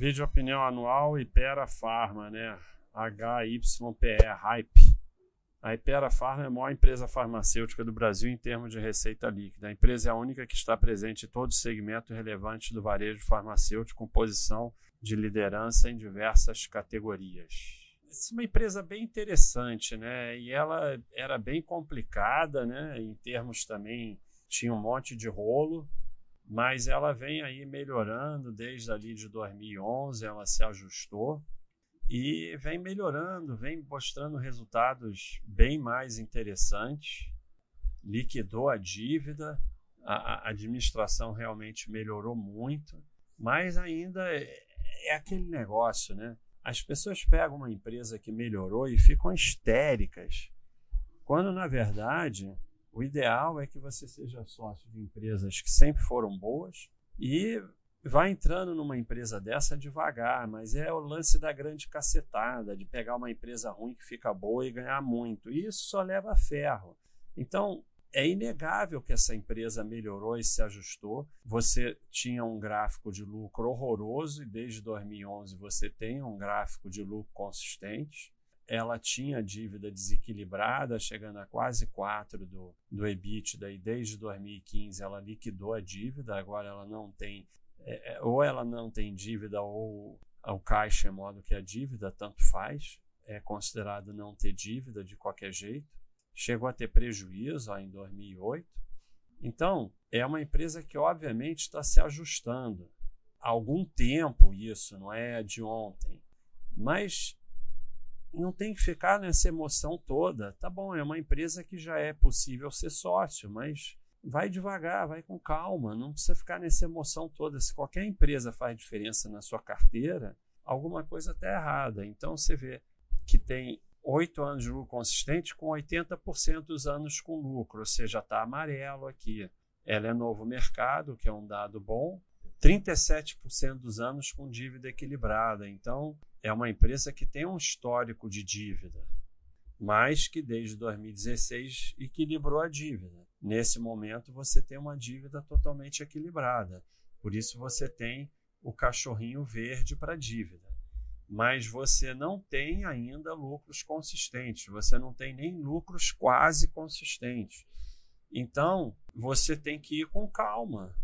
Vídeo opinião anual Ipera Pharma, né? HYPE, Hype. A Ipera Pharma é a maior empresa farmacêutica do Brasil em termos de receita líquida. A empresa é a única que está presente em todo segmento relevante do varejo farmacêutico, com posição de liderança em diversas categorias. Essa é uma empresa bem interessante, né? E ela era bem complicada, né? Em termos também, tinha um monte de rolo, mas ela vem aí melhorando desde ali de 2011, ela se ajustou e vem melhorando, vem mostrando resultados bem mais interessantes. Liquidou a dívida, a, a administração realmente melhorou muito, mas ainda é, é aquele negócio, né? As pessoas pegam uma empresa que melhorou e ficam histéricas, quando na verdade o ideal é que você seja sócio de empresas que sempre foram boas e vai entrando numa empresa dessa devagar, mas é o lance da grande cacetada, de pegar uma empresa ruim que fica boa e ganhar muito. E isso só leva a ferro. Então, é inegável que essa empresa melhorou e se ajustou. Você tinha um gráfico de lucro horroroso e desde 2011 você tem um gráfico de lucro consistente ela tinha dívida desequilibrada, chegando a quase 4 do, do EBITDA, e desde 2015 ela liquidou a dívida, agora ela não tem, é, é, ou ela não tem dívida, ou o caixa é modo que a dívida, tanto faz, é considerado não ter dívida de qualquer jeito. Chegou a ter prejuízo ó, em 2008. Então, é uma empresa que obviamente está se ajustando. Há algum tempo isso, não é de ontem. Mas não tem que ficar nessa emoção toda. Tá bom, é uma empresa que já é possível ser sócio, mas vai devagar, vai com calma, não precisa ficar nessa emoção toda. Se qualquer empresa faz diferença na sua carteira, alguma coisa está errada. Então você vê que tem oito anos de lucro consistente com 80% dos anos com lucro, ou seja, está amarelo aqui. Ela é novo mercado, que é um dado bom, 37% dos anos com dívida equilibrada. Então, é uma empresa que tem um histórico de dívida, mas que desde 2016 equilibrou a dívida. Nesse momento, você tem uma dívida totalmente equilibrada. Por isso, você tem o cachorrinho verde para dívida. Mas você não tem ainda lucros consistentes, você não tem nem lucros quase consistentes. Então, você tem que ir com calma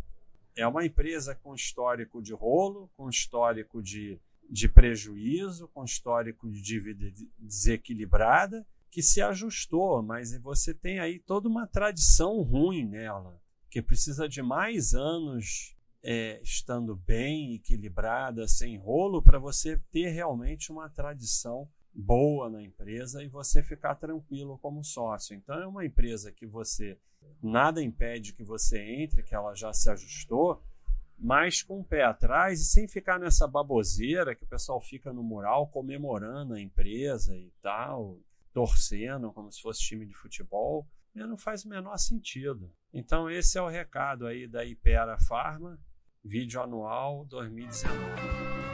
é uma empresa com histórico de rolo, com histórico de, de prejuízo, com histórico de dívida desequilibrada, que se ajustou, mas você tem aí toda uma tradição ruim nela, que precisa de mais anos é, estando bem equilibrada, sem rolo, para você ter realmente uma tradição boa na empresa e você ficar tranquilo como sócio. Então é uma empresa que você nada impede que você entre, que ela já se ajustou, mas com o pé atrás e sem ficar nessa baboseira que o pessoal fica no mural comemorando a empresa e tal, torcendo como se fosse time de futebol, não faz o menor sentido. Então esse é o recado aí da Ipera Pharma, vídeo anual 2019.